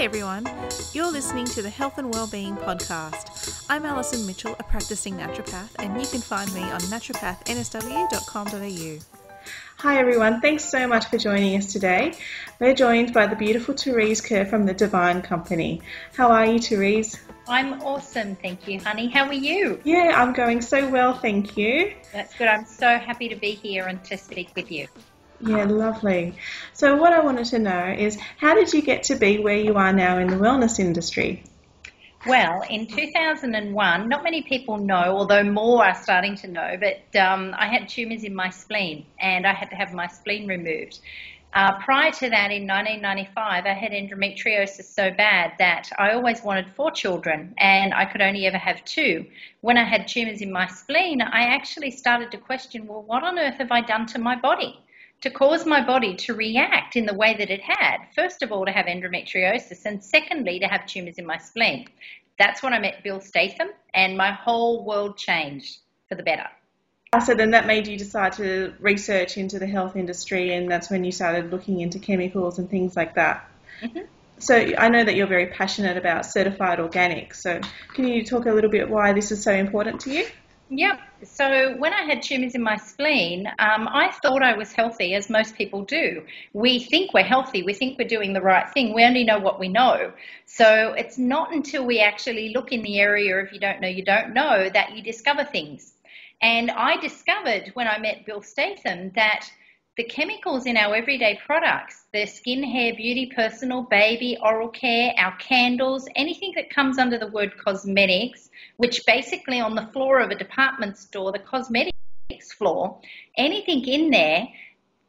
Hi everyone, you're listening to the Health and Wellbeing Podcast. I'm Alison Mitchell, a practicing naturopath, and you can find me on naturopathnsw.com.au. Hi everyone, thanks so much for joining us today. We're joined by the beautiful Therese Kerr from the Divine Company. How are you, Therese? I'm awesome, thank you, honey. How are you? Yeah, I'm going so well, thank you. That's good. I'm so happy to be here and to speak with you. Yeah, lovely. So, what I wanted to know is how did you get to be where you are now in the wellness industry? Well, in 2001, not many people know, although more are starting to know, but um, I had tumours in my spleen and I had to have my spleen removed. Uh, prior to that, in 1995, I had endometriosis so bad that I always wanted four children and I could only ever have two. When I had tumours in my spleen, I actually started to question well, what on earth have I done to my body? To cause my body to react in the way that it had. First of all, to have endometriosis, and secondly, to have tumours in my spleen. That's when I met Bill Statham, and my whole world changed for the better. So then that made you decide to research into the health industry, and that's when you started looking into chemicals and things like that. Mm-hmm. So I know that you're very passionate about certified organic. So can you talk a little bit why this is so important to you? Yep. So when I had tumours in my spleen, um, I thought I was healthy, as most people do. We think we're healthy. We think we're doing the right thing. We only know what we know. So it's not until we actually look in the area, if you don't know, you don't know, that you discover things. And I discovered when I met Bill Statham that the chemicals in our everyday products, the skin, hair, beauty, personal, baby, oral care, our candles, anything that comes under the word cosmetics, which basically on the floor of a department store, the cosmetics floor, anything in there,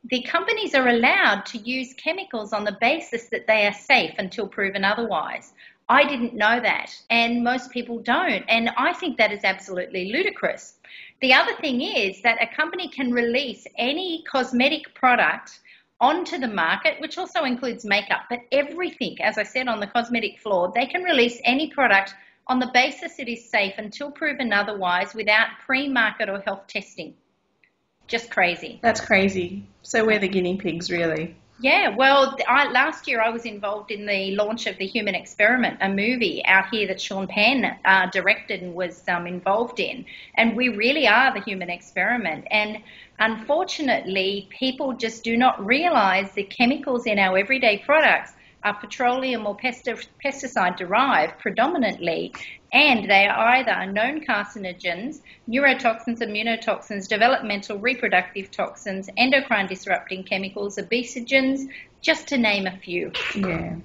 the companies are allowed to use chemicals on the basis that they are safe until proven otherwise. I didn't know that, and most people don't, and I think that is absolutely ludicrous. The other thing is that a company can release any cosmetic product onto the market, which also includes makeup, but everything, as I said, on the cosmetic floor, they can release any product on the basis it is safe until proven otherwise without pre market or health testing. Just crazy. That's crazy. So we're the guinea pigs, really. Yeah, well, I, last year I was involved in the launch of the Human Experiment, a movie out here that Sean Penn uh, directed and was um, involved in. And we really are the human experiment. And unfortunately, people just do not realize the chemicals in our everyday products are petroleum or pesticide derived predominantly, and they are either known carcinogens, neurotoxins, immunotoxins, developmental reproductive toxins, endocrine disrupting chemicals, obesogens, just to name a few. Yeah.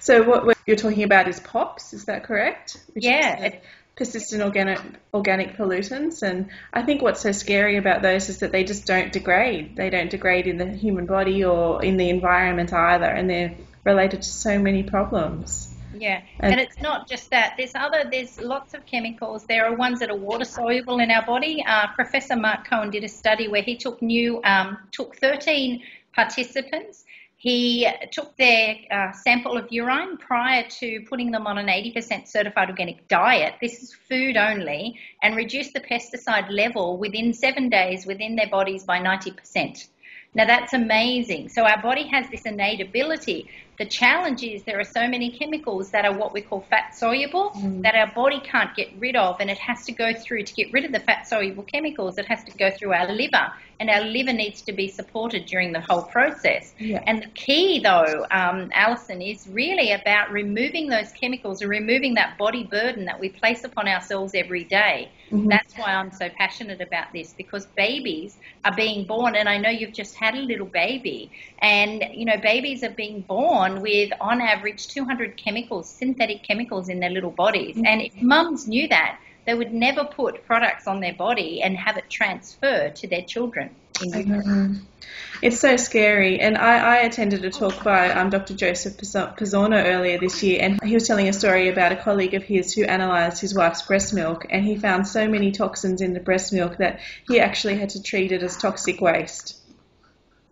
So what, you're talking about is POPs, is that correct? Which yeah persistent organic organic pollutants and I think what's so scary about those is that they just don't degrade. They don't degrade in the human body or in the environment either and they're related to so many problems. Yeah, and, and, it's not just that. There's other. There's lots of chemicals. There are ones that are water soluble in our body. Uh, Professor Mark Cohen did a study where he took new um, took 13 participants. He took their uh, sample of urine prior to putting them on an 80% certified organic diet. This is food only, and reduced the pesticide level within seven days within their bodies by 90%. Now that's amazing. So our body has this innate ability the challenge is there are so many chemicals that are what we call fat soluble mm. that our body can't get rid of, and it has to go through to get rid of the fat soluble chemicals. It has to go through our liver, and our liver needs to be supported during the whole process. Yeah. And the key, though, um, Alison, is really about removing those chemicals and removing that body burden that we place upon ourselves every day. Mm-hmm. That's why I'm so passionate about this because babies are being born, and I know you've just had a little baby, and you know babies are being born with, on average, 200 chemicals, synthetic chemicals in their little bodies. Mm-hmm. And if mums knew that, they would never put products on their body and have it transfer to their children. It's so scary. And I, I attended a talk by um, Dr. Joseph Pizzorno earlier this year, and he was telling a story about a colleague of his who analysed his wife's breast milk, and he found so many toxins in the breast milk that he actually had to treat it as toxic waste.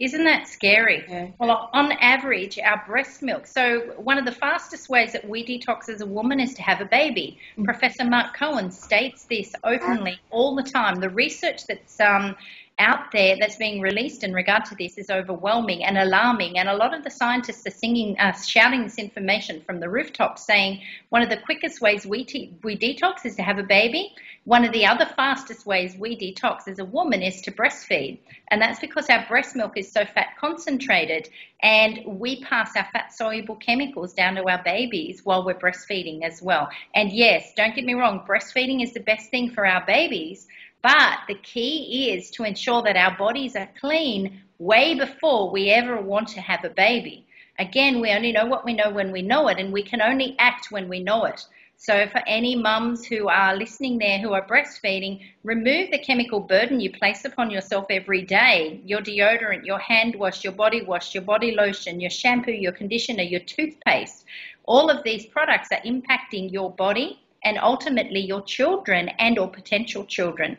Isn't that scary? Yeah. Well, on average, our breast milk. So, one of the fastest ways that we detox as a woman is to have a baby. Mm-hmm. Professor Mark Cohen states this openly all the time. The research that's um, out there that's being released in regard to this is overwhelming and alarming. And a lot of the scientists are singing, uh, shouting this information from the rooftops, saying one of the quickest ways we te- we detox is to have a baby. One of the other fastest ways we detox as a woman is to breastfeed, and that's because our breast milk is so fat concentrated, and we pass our fat soluble chemicals down to our babies while we're breastfeeding as well. And yes, don't get me wrong, breastfeeding is the best thing for our babies but the key is to ensure that our bodies are clean way before we ever want to have a baby. Again, we only know what we know when we know it, and we can only act when we know it. So, for any mums who are listening there who are breastfeeding, remove the chemical burden you place upon yourself every day your deodorant, your hand wash, your body wash, your body lotion, your shampoo, your conditioner, your toothpaste. All of these products are impacting your body and ultimately your children and or potential children.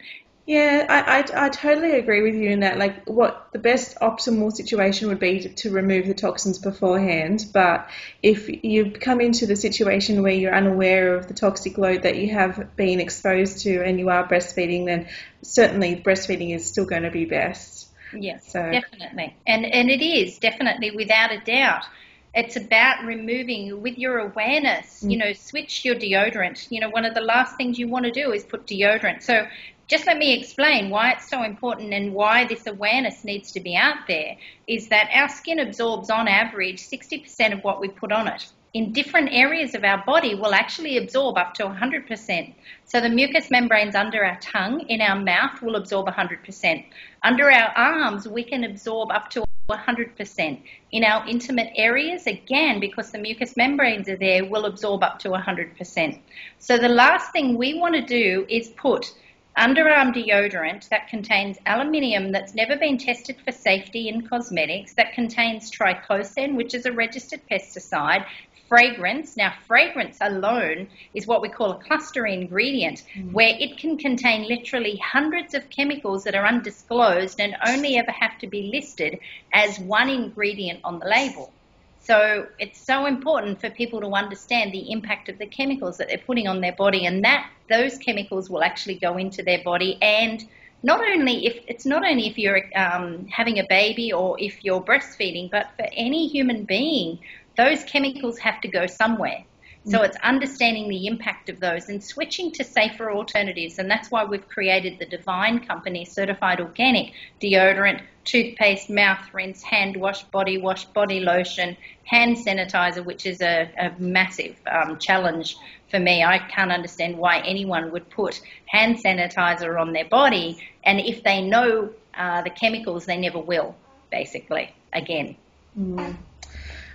Yeah, I, I, I, totally agree with you in that. Like, what the best optimal situation would be to, to, remove the toxins beforehand. But if you come into the situation where you're unaware of the toxic load that you have been exposed to and you are breastfeeding, then certainly breastfeeding is still going to be best. Yes, so. definitely. And, and it is, definitely, without a doubt. It's about removing with your awareness, you mm. know, switch your deodorant. You know, one of the last things you want to do is put deodorant. So just let me explain why it's so important and why this awareness needs to be out there is that our skin absorbs on average 60% of what we put on it in different areas of our body will actually absorb up to 100%. So the mucous membranes under our tongue, in our mouth, will absorb 100%. Under our arms, we can absorb up to 100%. In our intimate areas, again, because the mucous membranes are there, will absorb up to 100%. So the last thing we want to do is put underarm deodorant that contains aluminium that's never been tested for safety in cosmetics, that contains triclosan, which is a registered pesticide, fragrance. Now, fragrance alone is what we call a cluster ingredient, mm. where it can contain literally hundreds of chemicals that are undisclosed and only ever have to be listed as one ingredient on the label. So it's so important for people to understand the impact of the chemicals that they're putting on their body, and that those chemicals will actually go into their body and not only if it's not only if you're um, having a baby or if you're breastfeeding, but for any human being those chemicals have to go somewhere. So mm. it's understanding the impact of those and switching to safer alternatives. And that's why we've created the Divine Company certified organic deodorant, toothpaste, mouth rinse, hand wash, body wash, body lotion, hand sanitizer, which is a, a massive um, challenge for me. I can't understand why anyone would put hand sanitizer on their body. And if they know uh, the chemicals, they never will, basically, again. Mm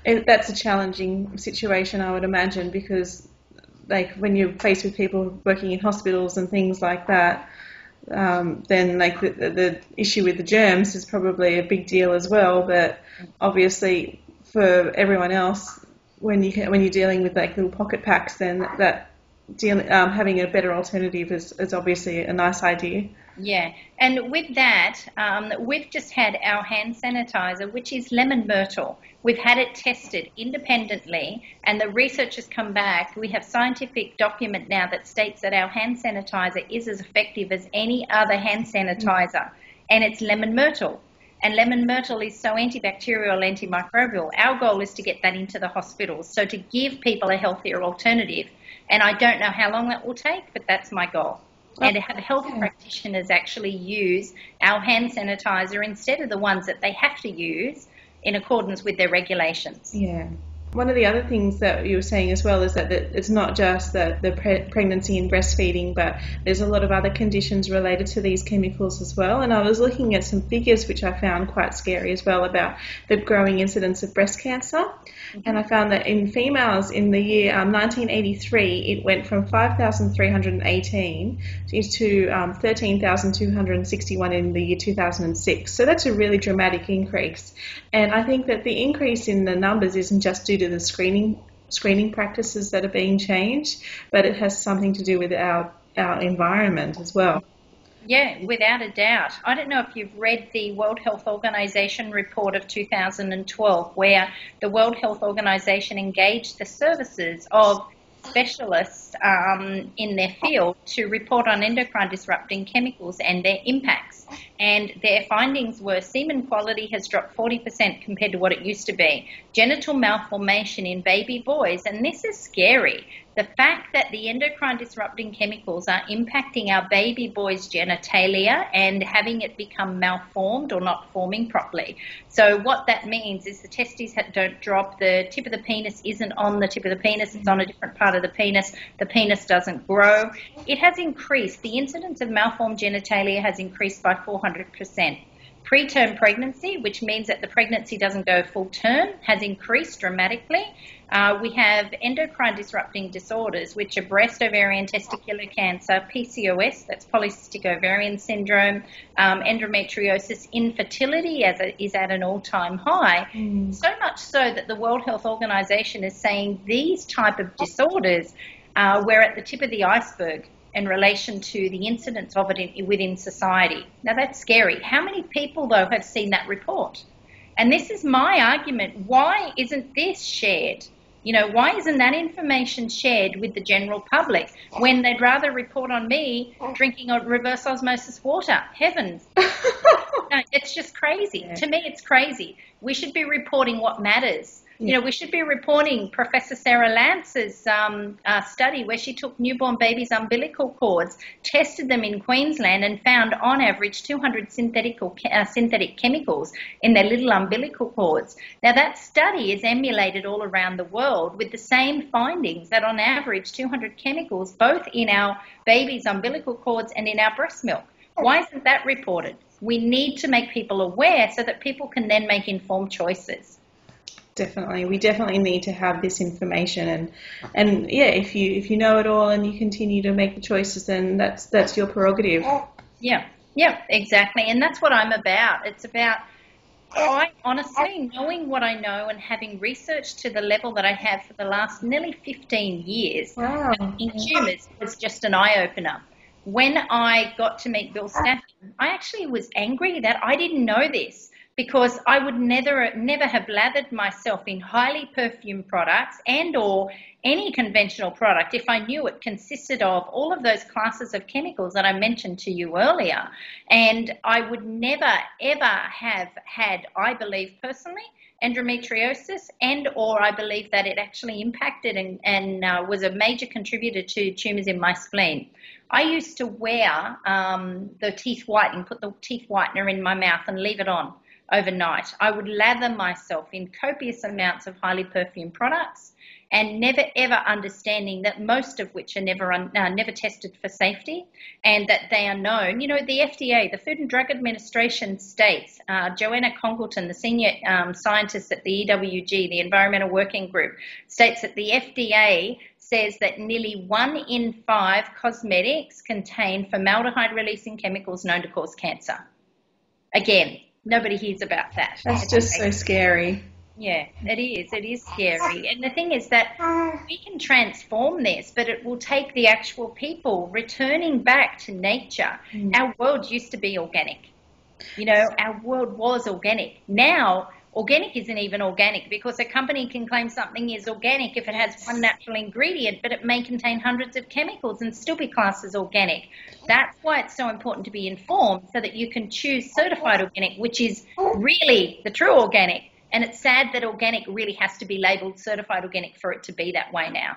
that's a challenging situation, I would imagine, because like when you're faced with people working in hospitals and things like that, um, then like the, the, issue with the germs is probably a big deal as well. But obviously, for everyone else, when you when you're dealing with like little pocket packs, then that deal, um, having a better alternative is, is obviously a nice idea. Yeah, and with that, um, we've just had our hand sanitizer, which is lemon myrtle. We've had it tested independently, and the research has come back. We have scientific document now that states that our hand sanitizer is as effective as any other hand sanitizer, and it's lemon myrtle. And lemon myrtle is so antibacterial, antimicrobial. Our goal is to get that into the hospitals, so to give people a healthier alternative. And I don't know how long that will take, but that's my goal and oh, have health practitioners actually use our hand sanitizer instead of the ones that they have to use in accordance with their regulations. Yeah. One of the other things that you were saying as well is that it's not just the, the pre- pregnancy and breastfeeding, but there's a lot of other conditions related to these chemicals as well. And I was looking at some figures which I found quite scary as well about the growing incidence of breast cancer. Mm-hmm. And I found that in females in the year um, 1983, it went from 5,318 to um, 13,261 in the year 2006. So that's a really dramatic increase. And I think that the increase in the numbers isn't just due to the screening screening practices that are being changed, but it has something to do with our our environment as well. Yeah, without a doubt. I don't know if you've read the World Health Organization report of 2012, where the World Health Organization engaged the services of specialists um, in their field to report on endocrine disrupting chemicals and their impacts. And their findings were semen quality has dropped 40% compared to what it used to be, genital malformation in baby boys, and this is scary the fact that the endocrine disrupting chemicals are impacting our baby boy's genitalia and having it become malformed or not forming properly. So, what that means is the testes don't drop, the tip of the penis isn't on the tip of the penis, it's on a different part of the penis, the penis doesn't grow. It has increased, the incidence of malformed genitalia has increased by 400%. Preterm pregnancy, which means that the pregnancy doesn't go full term, has increased dramatically. Uh, we have endocrine disrupting disorders, which are breast, ovarian, testicular cancer, PCOS, that's polycystic ovarian syndrome, um, endometriosis, infertility as a, is at an all time high. Mm. So much so that the World Health Organization is saying these type of disorders, uh, we're at the tip of the iceberg in relation to the incidence of it in, within society. Now, that's scary. How many people, though, have seen that report? And this is my argument. Why isn't this shared? You know, why isn't that information shared with the general public when they'd rather report on me drinking reverse osmosis water? Heavens. no, it's just crazy. Yeah. To me, it's crazy. We should be reporting what matters. You know, we should be reporting Professor Sarah Lance's um, uh, study where she took newborn babies' umbilical cords, tested them in Queensland, and found on average 200 synthetic, uh, synthetic chemicals in their little umbilical cords. Now, that study is emulated all around the world with the same findings that on average 200 chemicals both in our babies' umbilical cords and in our breast milk. Why isn't that reported? We need to make people aware so that people can then make informed choices definitely. We definitely need to have this information and and yeah if you if you know it all and you continue to make the choices then that's that's your prerogative. Yeah. Yeah. Exactly. And that's what i'm about. It's about I honestly, knowing what I know and having researched to the level that I have for the last nearly 15 years wow. in tumours was just an eye opener. When I got to meet Bill Statham, I actually was angry that I didn't know this because I would never never have lathered myself in highly perfumed products and or any conventional product if I knew it consisted of all of those classes of chemicals that I mentioned to you earlier. And I would never ever have had, I believe personally, endometriosis and or I believe that it actually impacted and, and uh, was a major contributor to tumours in my spleen. I used to wear um, the teeth whitening, put the teeth whitener in my mouth and leave it on overnight. I would lather myself in copious amounts of highly perfumed products and never ever understanding that most of which are never uh, never tested for safety and that they are known. You know, the FDA, the Food and Drug Administration states, uh, Johanna Congleton, the senior um, scientist at the EWG, the Environmental Working Group, states that the FDA says that nearly one in five cosmetics contain formaldehyde releasing chemicals known to cause cancer. Again, nobody hears about that. That's just so scary. Yeah, it is. It is scary. And the thing is that we can transform this, but it will take the actual people returning back to nature. Mm. Our world used to be organic. You know, our world was organic. Now Organic isn't even organic because a company can claim something is organic if it has one natural ingredient, but it may contain hundreds of chemicals and still be classed as organic. That's why it's so important to be informed so that you can choose certified organic, which is really the true organic. And it's sad that organic really has to be labeled certified organic for it to be that way now.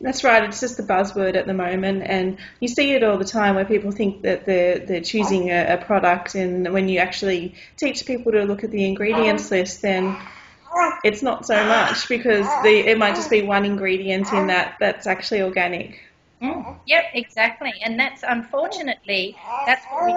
That's right. It's just the buzzword at the moment, and you see it all the time where people think that they're they're choosing a, a product, and when you actually teach people to look at the ingredients list, then it's not so much because the, it might just be one ingredient in that that's actually organic. Mm. Yep, exactly, and that's unfortunately that's what we.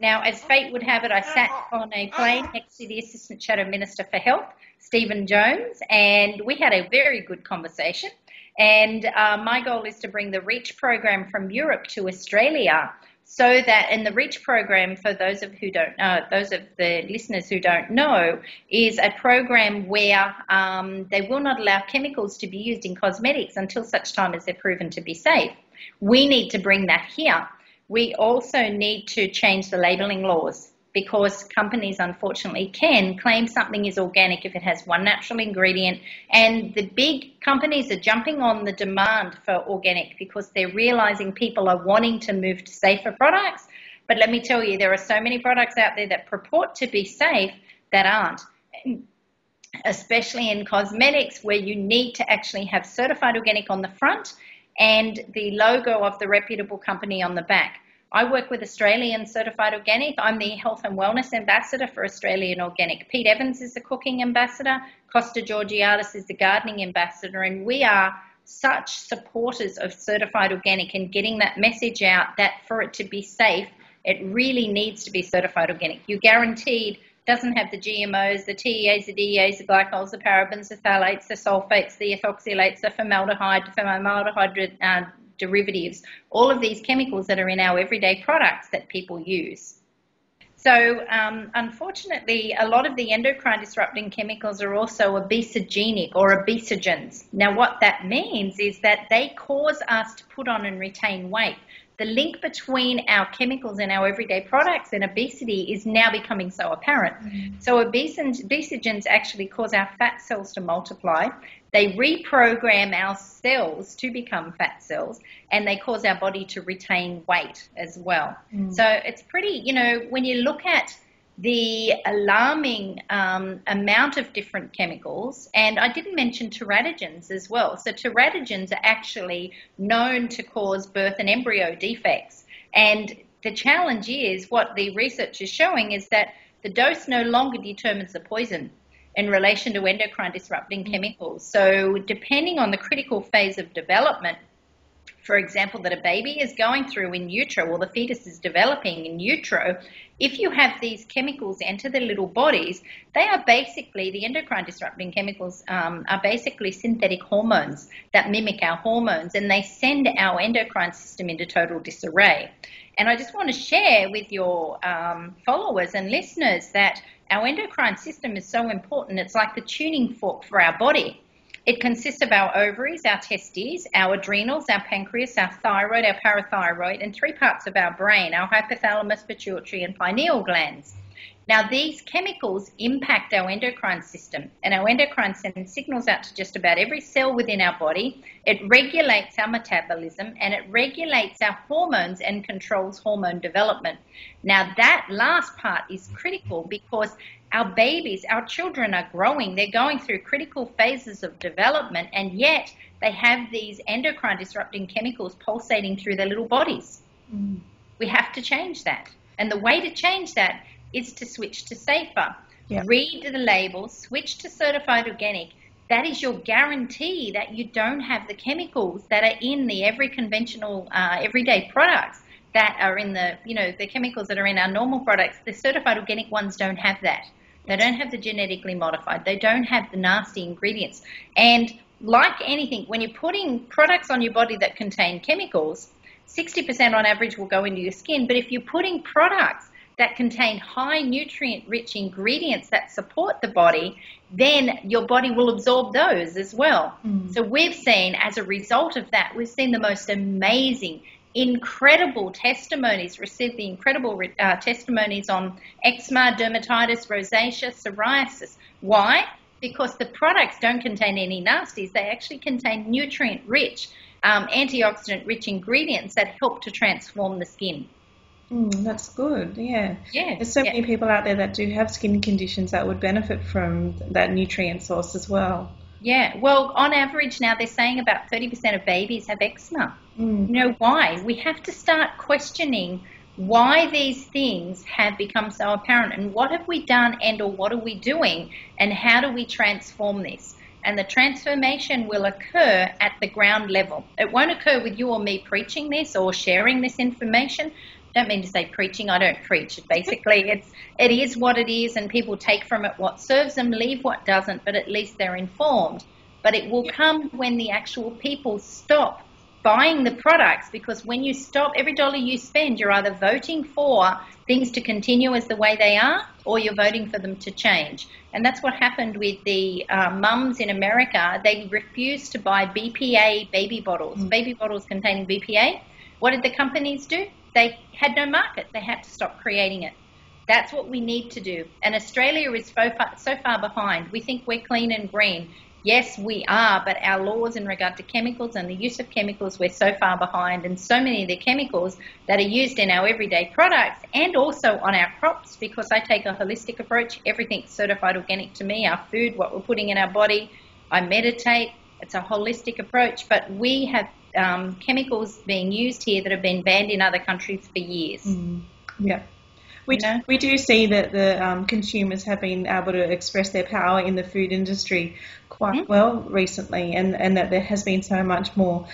Now, as fate would have it, I sat on a plane next to the Assistant Shadow Minister for Health, Stephen Jones, and we had a very good conversation. And uh, my goal is to bring the REACH program from Europe to Australia so that in the reach program for those of who don't know those of the listeners who don't know is a program where um, they will not allow chemicals to be used in cosmetics until such time as they're proven to be safe. We need to bring that here. We also need to change the labeling laws because companies unfortunately can claim something is organic if it has one natural ingredient. And the big companies are jumping on the demand for organic because they're realizing people are wanting to move to safer products. But let me tell you there are so many products out there that purport to be safe that aren't. Especially in cosmetics where you need to actually have certified organic on the front and the logo of the reputable company on the back I work with Australian Certified Organic. I'm the Health and Wellness Ambassador for Australian Organic. Pete Evans is the Cooking Ambassador. Costa Georgiadis is the Gardening Ambassador. And we are such supporters of Certified Organic and getting that message out that for it to be safe, it really needs to be Certified Organic. You're guaranteed doesn't have the GMOs, the TEAs, the DEAs, the glycols, the parabens, the phthalates, the sulfates, the ethoxylates, the formaldehyde, the formaldehyde uh, derivatives, all of these chemicals that are in our everyday products that people use. So, um, unfortunately, a lot of the endocrine disrupting chemicals are also obesogenic or obesogens. Now, what that means is that they cause us to put on and retain weight. The link between our chemicals and our everyday products and obesity is now becoming so apparent. Mm-hmm. So, obesogens actually cause our fat cells to multiply. They reprogram our cells to become fat cells and they cause our body to retain weight as well. Mm. So it's pretty, you know, when you look at the alarming um, amount of different chemicals, and I didn't mention teratogens as well. So, teratogens are actually known to cause birth and embryo defects. And the challenge is what the research is showing is that the dose no longer determines the poison in relation to endocrine disrupting mm. chemicals. So, depending on the critical phase of development, for example, that a baby is going through in utero or the fetus is developing in utero, if you have these chemicals enter the little bodies, they are basically, the endocrine disrupting chemicals um, are basically synthetic hormones that mimic our hormones and they send our endocrine system into total disarray. And I just want to share with your um, followers and listeners that our endocrine system is so important. It's like the tuning fork for our body. It consists of our ovaries, our testes, our adrenals, our pancreas, our thyroid, our parathyroid, and three parts of our brain, our hypothalamus, pituitary, and pineal glands. Now, these chemicals impact our endocrine system, and our endocrine sends signals out to just about every cell within our body. It regulates our metabolism and it regulates our hormones and controls hormone development. Now, that last part is critical because our babies, our children are growing, they're going through critical phases of development, and yet they have these endocrine disrupting chemicals pulsating through their little bodies. Mm. We have to change that. And the way to change that is to switch to safer. Yeah. Read the label, switch to certified organic. That is your guarantee that you don't have the chemicals that are in the every conventional, uh, everyday products that are in the, you know, the chemicals that are in our normal products. The certified organic ones don't have that. They don't have the genetically modified. They don't have the nasty ingredients. And like anything, when you're putting products on your body that contain chemicals, 60% on average will go into your skin. But if you're putting products that contain high nutrient rich ingredients that support the body, then your body will absorb those as well. Mm. So we've seen, as a result of that, we've seen the most amazing, incredible testimonies, received the incredible uh, testimonies on eczema, dermatitis, rosacea, psoriasis. Why? Because the products don't contain any nasties. They actually contain nutrient rich, um, antioxidant rich ingredients that help to transform the skin. Mm, that's good. Yeah. Yeah. There's so yeah. many people out there that do have skin conditions that would benefit from that nutrient source as well. Yeah. Well, on average now they're saying about 30% of babies have eczema. Mm. You know why? We have to start questioning why these things have become so apparent and what have we done and or what are we doing and how do we transform this? And the transformation will occur at the ground level. It won't occur with you or me preaching this or sharing this information don't mean to say preaching. I don't preach. Basically, it's it is what it is, and people take from it what serves them, leave what doesn't. But at least they're informed. But it will come when the actual people stop buying the products because when you stop every dollar you spend, you're either voting for things to continue as the way they are or you're voting for them to change. And that's what happened with the uh, mums in America. They refused to buy BPA baby bottles, mm. baby bottles containing BPA. What did the companies do? They had no market. They had to stop creating it. That's what we need to do. And Australia is so far, so far behind. We think we're clean and green. Yes, we are, but our laws in regard to chemicals and the use of chemicals, we're so far behind. And so many of the chemicals that are used in our everyday products and also on our crops, because I take a holistic approach, everything's certified organic to me, our food, what we're putting in our body. I meditate. It's a holistic approach, but we have um, chemicals being used here that have been banned in other countries for years. Mm. Yeah. We, you know? we do see that the um, consumers have been able to express their power in the food industry quite mm-hmm. well recently, and, and that there has been so much more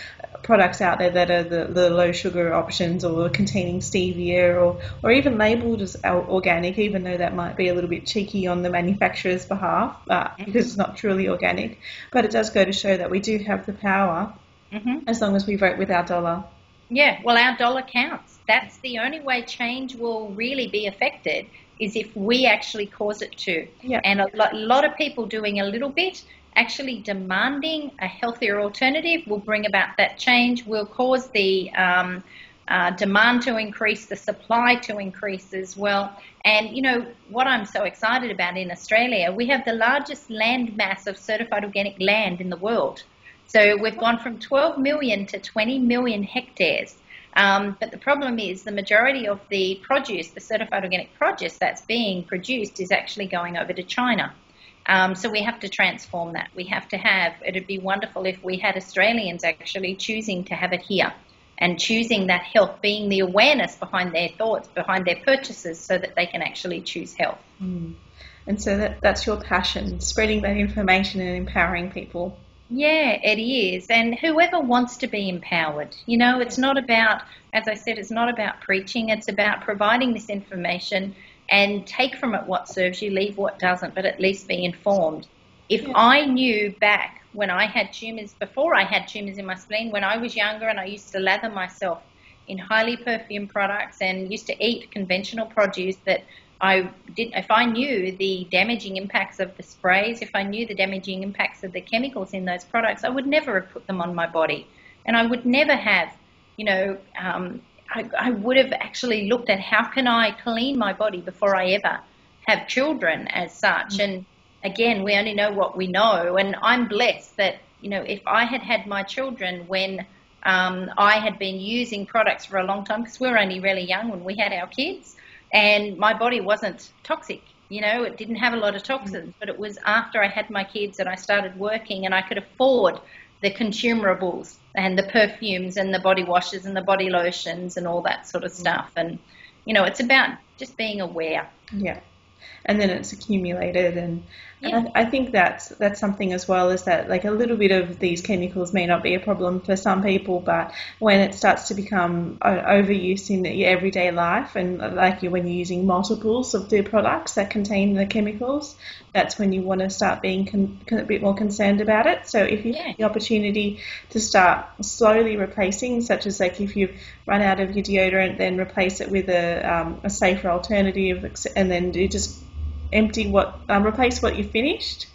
products out there that are the, the low sugar options or containing stevia or, or even labelled as organic, even though that might be a little bit cheeky on the manufacturer's behalf uh, because it's not truly organic. But it does go to show that we do have the power mm-hmm. as long as we vote with our dollar. Yeah, well, our dollar counts. That's the only way change will really be affected is if we actually cause it to. Yeah. And a lot, a lot of people doing a little bit, actually demanding a healthier alternative will bring about that change, will cause the um, uh, demand to increase, the supply to increase as well. And you know what I'm so excited about in Australia, we have the largest land mass of certified organic land in the world. So we've gone from 12 million to 20 million hectares. Um, but the problem is the majority of the produce, the certified organic produce that's being produced, is actually going over to China. Um, so we have to transform that. We have to have, it'd be wonderful if we had Australians actually choosing to have it here and choosing that health, being the awareness behind their thoughts, behind their purchases, so that they can actually choose health. Mm. And so that, that's your passion, spreading that information and empowering people. Yeah, it is. And whoever wants to be empowered, you know, it's not about, as I said, it's not about preaching, it's about providing this information and take from it what serves you, leave what doesn't, but at least be informed. If yeah. I knew back when I had tumours, before I had tumours in my spleen, when I was younger and I used to lather myself in highly perfumed products and used to eat conventional produce that I did if I knew the damaging impacts of the sprays, if I knew the damaging impacts of the chemicals in those products, I would never have put them on my body, and I would never have, you know, um, I, I would have actually looked at how can I clean my body before I ever have children as such. Mm-hmm. And again, we only know what we know, and I'm blessed that you know if I had had my children when um, I had been using products for a long time because we were only really young when we had our kids and my body wasn't toxic. You know, it didn't have a lot of mm-hmm. toxins, but it was after I had my kids and I started working and I could afford the consumables and the perfumes and the body washes and the body lotions and all that sort of mm-hmm. stuff. And, you know, it's about just being aware. Yeah. And then it's accumulated and yeah. I, I, think that's that's something as well is that like a little bit of these chemicals may not be a problem for some people, but when it starts to become overuse in your everyday life, and like when you're using multiples of the products that contain the chemicals, that's when you want to start being con- a bit more concerned about it. So if you yeah. have the opportunity to start slowly replacing, such as like if you've run out of your deodorant, then replace it with a, um, a safer alternative, and then you just empty what, um, replace what you finished,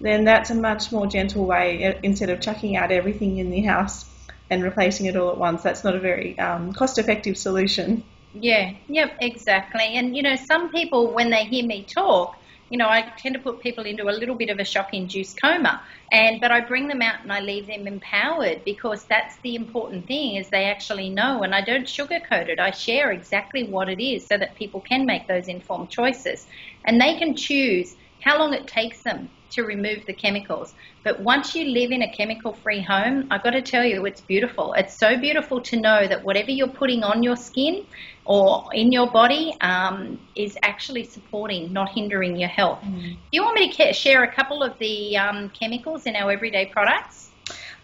then that's a much more gentle way uh, instead of chucking out everything in the house and replacing it all at once. That's not a very um, cost effective solution. Yeah, yep, exactly. And you know, some people, when they hear me talk, you know, I tend to put people into a little bit of a shock induced coma. And but I bring them out and I leave them empowered because that's the important thing is they actually know and I don't sugarcoat it. I share exactly what it is so that people can make those informed choices. And they can choose how long it takes them to remove the chemicals. But once you live in a chemical free home, I've got to tell you, it's beautiful. It's so beautiful to know that whatever you're putting on your skin or in your body um, is actually supporting, not hindering your health. Mm. Do you want me to share a couple of the um, chemicals in our everyday products?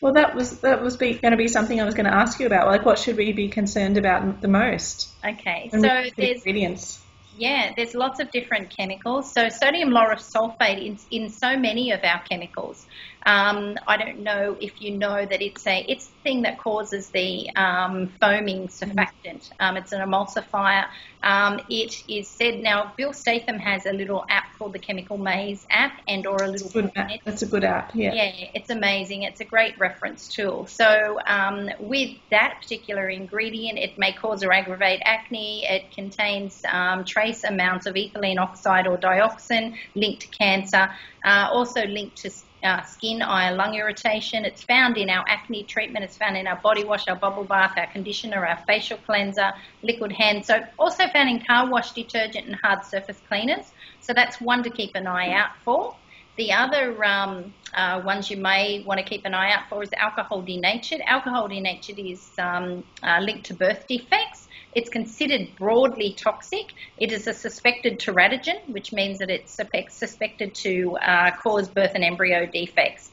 Well, that was that was be, going to be something I was going to ask you about. Like, what should we be concerned about the most? Okay, so there's ingredients. Yeah, there's lots of different chemicals. So sodium lauryl sulfate is in so many of our chemicals. Um, I don't know if you know that it's a it's the thing that causes the um, foaming surfactant. Um, it's an emulsifier. Um, it is said now. Bill Statham has a little app called the Chemical Maze app, and or a little. That's a good app. That's a good app. Yeah. Yeah, it's amazing. It's a great reference tool. So um, with that particular ingredient, it may cause or aggravate acne. It contains um, trace trace amounts of ethylene oxide or dioxin linked to cancer, uh, also linked to uh, skin, eye, lung irritation. It's found in our acne treatment. It's found in our body wash, our bubble bath, our conditioner, our facial cleanser, liquid hand soap. Also found in car wash detergent and hard surface cleaners. So that's one to keep an eye out for. The other um, uh, ones you may want to keep an eye out for is alcohol denatured. Alcohol denatured is um, uh, linked to birth defects. It's considered broadly toxic. It is a suspected teratogen, which means that it's suspected to uh, cause birth and embryo defects.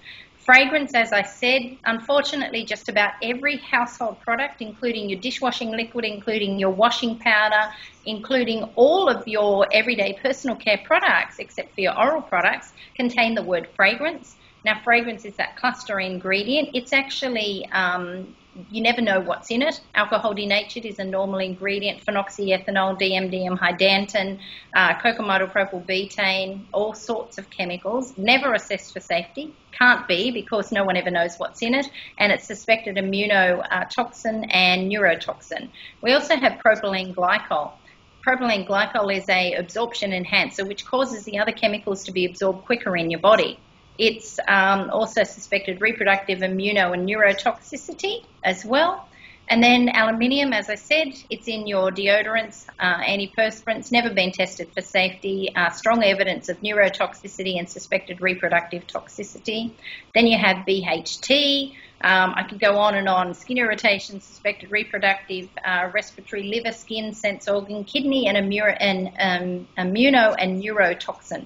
Fragrance, as I said, unfortunately, just about every household product, including your dishwashing liquid, including your washing powder, including all of your everyday personal care products, except for your oral products, contain the word fragrance. Now, fragrance is that cluster ingredient. It's actually um, you never know what's in it. Alcohol denatured is a normal ingredient, phenoxyethanol, DMDM, hydantoin, uh, betaine, all sorts of chemicals, never assessed for safety. Can't be because no one ever knows what's in it, and it's suspected immunotoxin and neurotoxin. We also have propylene glycol. Propylene glycol is a absorption enhancer which causes the other chemicals to be absorbed quicker in your body. It's um, also suspected reproductive immuno and neurotoxicity as well. And then aluminium, as I said, it's in your deodorants, uh, antiperspirants, never been tested for safety, uh, strong evidence of neurotoxicity and suspected reproductive toxicity. Then you have BHT. Um, I could go on and on. Skin irritation, suspected reproductive, uh, respiratory, liver, skin, sense organ, kidney, and, and um, immuno and neurotoxin,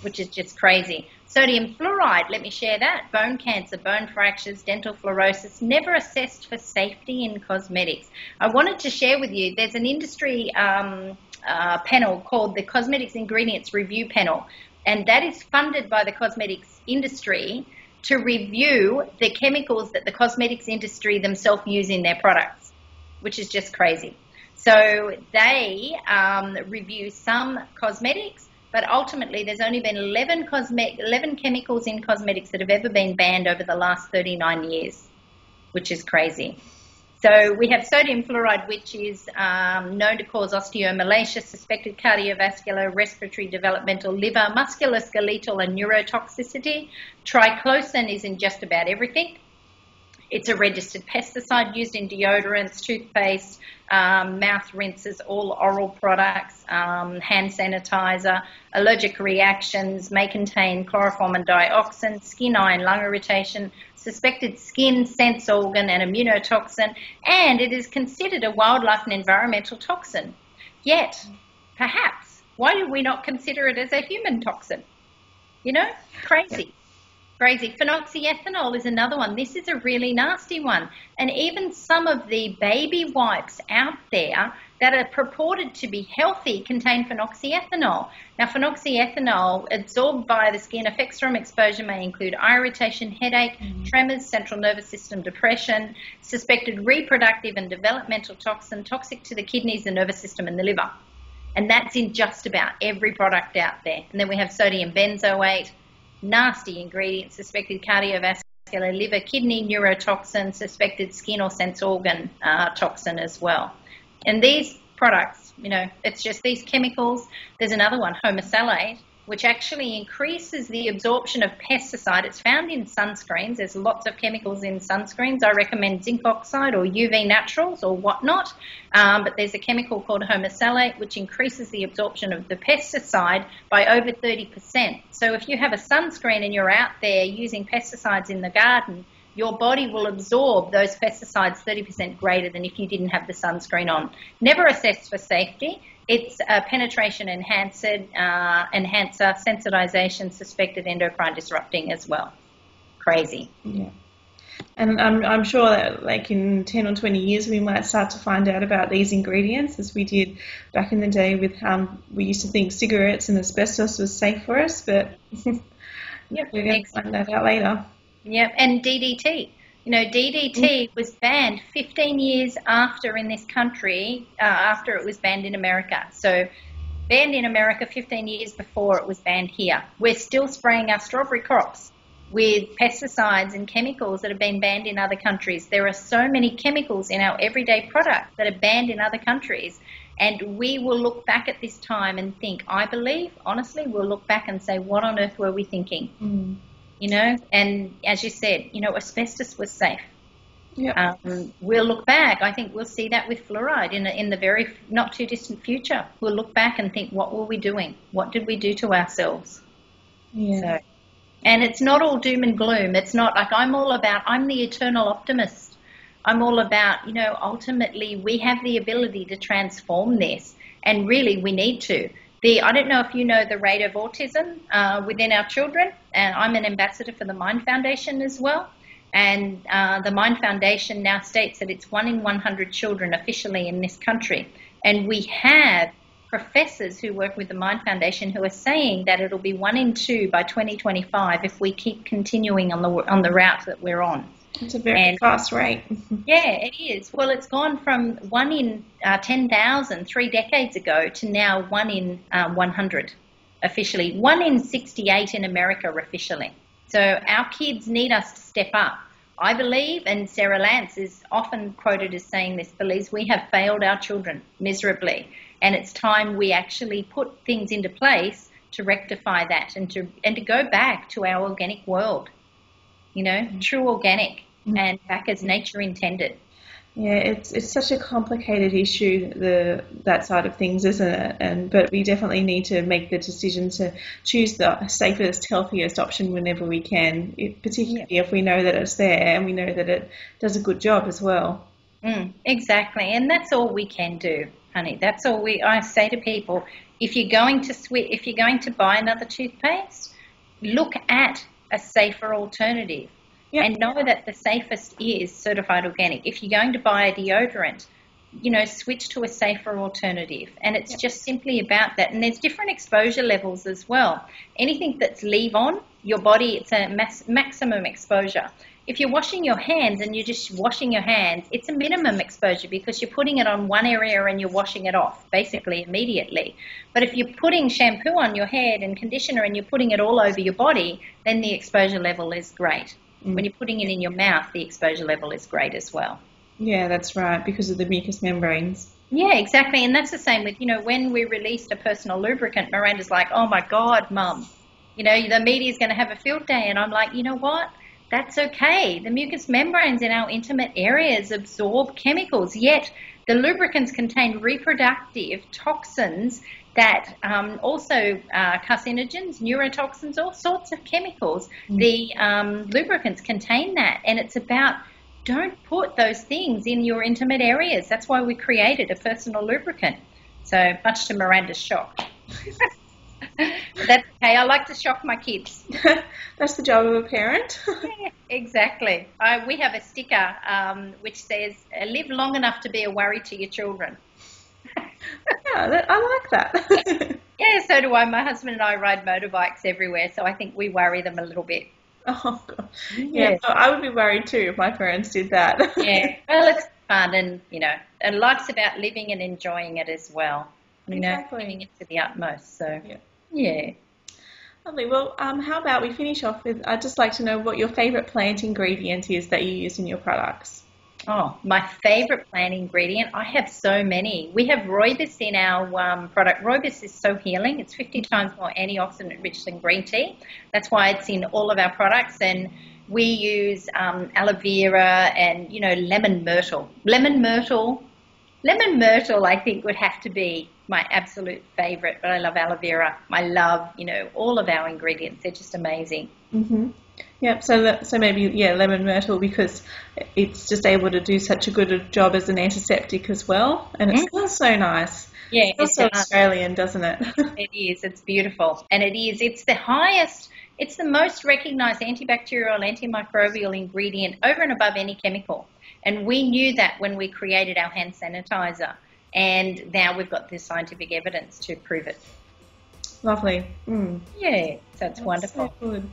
which is just crazy. Sodium fluoride, let me share that. Bone cancer, bone fractures, dental fluorosis, never assessed for safety in cosmetics. I wanted to share with you, there's an industry um, uh, panel called the Cosmetics Ingredients Review Panel, and that is funded by the cosmetics industry to review the chemicals that the cosmetics industry themselves use in their products, which is just crazy. So they um, review some cosmetics but ultimately there's only been 11, cosme- 11 chemicals in cosmetics that have ever been banned over the last 39 years, which is crazy. So we have sodium fluoride, which is um, known to cause osteomalacia, suspected cardiovascular, respiratory, developmental, liver, musculoskeletal, and neurotoxicity. Triclosan is in just about everything. It's a registered pesticide used in deodorants, toothpaste, um, mouth rinses, all oral products, um, hand sanitizer. Allergic reactions may contain chloroform and dioxin, skin, eye, and lung irritation, suspected skin, sense organ, and immunotoxin, and it is considered a wildlife and environmental toxin. Yet, perhaps, why do we not consider it as a human toxin? You know, crazy crazy. Phenoxyethanol is another one. This is a really nasty one. And even some of the baby wipes out there that are purported to be healthy contain phenoxyethanol. Now, phenoxyethanol absorbed by the skin effects from exposure may include eye irritation, headache, mm. tremors, central nervous system depression, suspected reproductive and developmental toxin, toxic to the kidneys, the nervous system, and the liver. And that's in just about every product out there. And then we have sodium benzoate, nasty ingredients, suspected cardiovascular, liver, kidney, neurotoxin, suspected skin or sense organ uh, toxin as well. And these products, you know, it's just these chemicals. There's another one, homosalate, which actually increases the absorption of pesticide. It's found in sunscreens. There's lots of chemicals in sunscreens. I recommend zinc oxide or UV naturals or whatnot. Um, but there's a chemical called homosalate which increases the absorption of the pesticide by over 30%. So if you have a sunscreen and you're out there using pesticides in the garden, your body will absorb those pesticides 30% greater than if you didn't have the sunscreen on. Never assess for safety. It's a penetration enhancer, uh, enhancer, sensitization, suspected endocrine disrupting as well. Crazy. Yeah. And I'm, I'm sure that, like in 10 or 20 years, we might start to find out about these ingredients as we did back in the day with how we used to think cigarettes and asbestos was safe for us, but yep, we're going to find that out later. Yep, and DDT. You know, DDT mm. was banned 15 years after in this country, uh, after it was banned in America. So, banned in America 15 years before it was banned here. We're still spraying our strawberry crops with pesticides and chemicals that have been banned in other countries. There are so many chemicals in our everyday product that are banned in other countries. And we will look back at this time and think, I believe, honestly, we'll look back and say, what on earth were we thinking? Mm. You know, and as you said, you know, asbestos was safe. Yeah. Um, we'll look back. I think we'll see that with fluoride in, in the very not too distant future. We'll look back and think, what were we doing? What did we do to ourselves? yeah. So, and it's not all doom and gloom. It's not like I'm all about, I'm the eternal optimist. I'm all about, you know, ultimately we have the ability to transform this, and really we need to. The, I don't know if you know the rate of autism uh, within our children, and I'm an ambassador for the Mindd Foundation as well. And uh, the Mindd Foundation now states that it's one in 100 children officially in this country. And we have professors who work with the Mindd Foundation who are saying that it'll be one in two by 2025 if we keep continuing on the on the route that we're on. It's a very and- fast rate. Yeah, it is. Well, it's gone from one in uh, 10,000 three decades ago to now one in uh, 100 officially, one in 68 in America officially. So our kids need us to step up. I believe, and Sarah Lantz is often quoted as saying this, believes we have failed our children miserably. And it's time we actually put things into place to rectify that and to, and to go back to our organic world. You know, true organic Mm. and back as nature intended. Yeah, it's it's such a complicated issue, the that side of things, isn't it? And but we definitely need to make the decision to choose the safest, healthiest option whenever we can, if, particularly if we know that it's there and we know that it does a good job as well. Mm, exactly, and that's all we can do, honey. That's all we. I say to people, if you're going to swi if you're going to buy another toothpaste, look at a safer alternative, and know that the safest is certified organic. If you're going to buy a deodorant, you know, switch to a safer alternative, and it's just simply about that. And there's different exposure levels as well. Anything that's leave on your body, it's a mass, maximum exposure. If you're washing your hands and you're just washing your hands, it's a minimum exposure because you're putting it on one area and you're washing it off basically immediately. But if you're putting shampoo on your head and conditioner and you're putting it all over your body, then the exposure level is great. Mm. When you're putting it in your mouth, the exposure level is great as well. Yeah, that's right, because of the mucous membranes. Yeah, exactly. And that's the same with, you know, when we released a personal lubricant, Miranda's like, oh my God, mum, you know, the media's going to have a field day. And I'm like, you know what? That's okay. The mucous membranes in our intimate areas absorb chemicals, yet the lubricants contain reproductive toxins that um, also uh, carcinogens, neurotoxins, all sorts of chemicals. Mm. The um, lubricants contain that, and it's about don't put those things in your intimate areas. That's why we created a personal lubricant. So much to Miranda's shock. That's okay. I like to shock my kids. that's the job of a parent. Yeah, exactly. I, we have a sticker um, which says, uh, "Live long enough to be a worry to your children." yeah, that, I like that. Yeah, so do I. My husband and I ride motorbikes everywhere, so I think we worry them a little bit. oh, God. Yeah, so I would be worried too if my parents did that. yeah. Well, it's fun, and you know, and life's about living and enjoying it as well. You know, Exactly. living it to the utmost. So, Yeah. Yeah. Lovely. Well, um, how about we finish off with? I'd just like to know what your favourite plant ingredient is that you use in your products. Oh, my favorite plant ingredient. I have so many. We have rooibos in our um, product. Rooibos is so healing. It's 50 times more antioxidant rich than green tea. That's why it's in all of our products. And we use um, aloe vera and, you know, lemon myrtle. Lemon myrtle. Lemon myrtle, I think, would have to be my absolute favorite. But I love aloe vera. I love, you know, all of our ingredients. They're just amazing. Mm-hmm. Yep. So, le- so maybe yeah, lemon myrtle because it's just able to do such a good job as an antiseptic as well, and it Mm. smells so nice. Yeah, It's also Australian, doesn't it? It is. It's beautiful. And it is. It's the highest, it's the most recognized antibacterial, antimicrobial ingredient over and above any chemical. And we knew that when we created our hand sanitizer. And now we've got the scientific evidence to prove it. Lovely. Mm. Yeah, so it's That's wonderful. So good.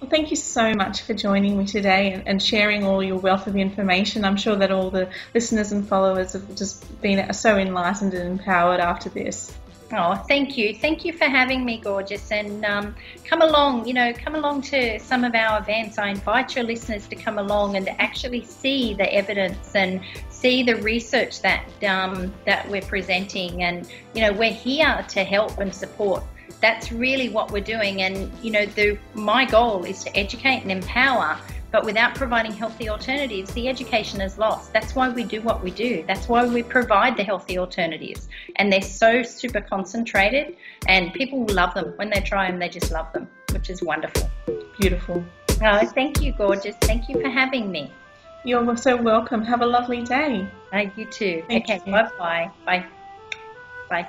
Well, thank you so much for joining me today and, and sharing all your wealth of information. I'm sure that all the listeners and followers have just been so enlightened and empowered after this. Oh, thank you. Thank you for having me, gorgeous. And um, come along, you know, come along to some of our events. I invite your listeners to come along and to actually see the evidence and see the research that um, that we're presenting, and you know we're here to help and support. That's really what we're doing, and you know the my goal is to educate and empower. But without providing healthy alternatives, the education is lost. That's why we do what we do. That's why we provide the healthy alternatives. And they're so super concentrated, and people love them. When they try them, they just love them, which is wonderful. Beautiful. Oh, thank you, gorgeous. Thank you for having me. You're so welcome. Have a lovely day. Thank you too. Thank okay, you. bye-bye. Bye. Bye.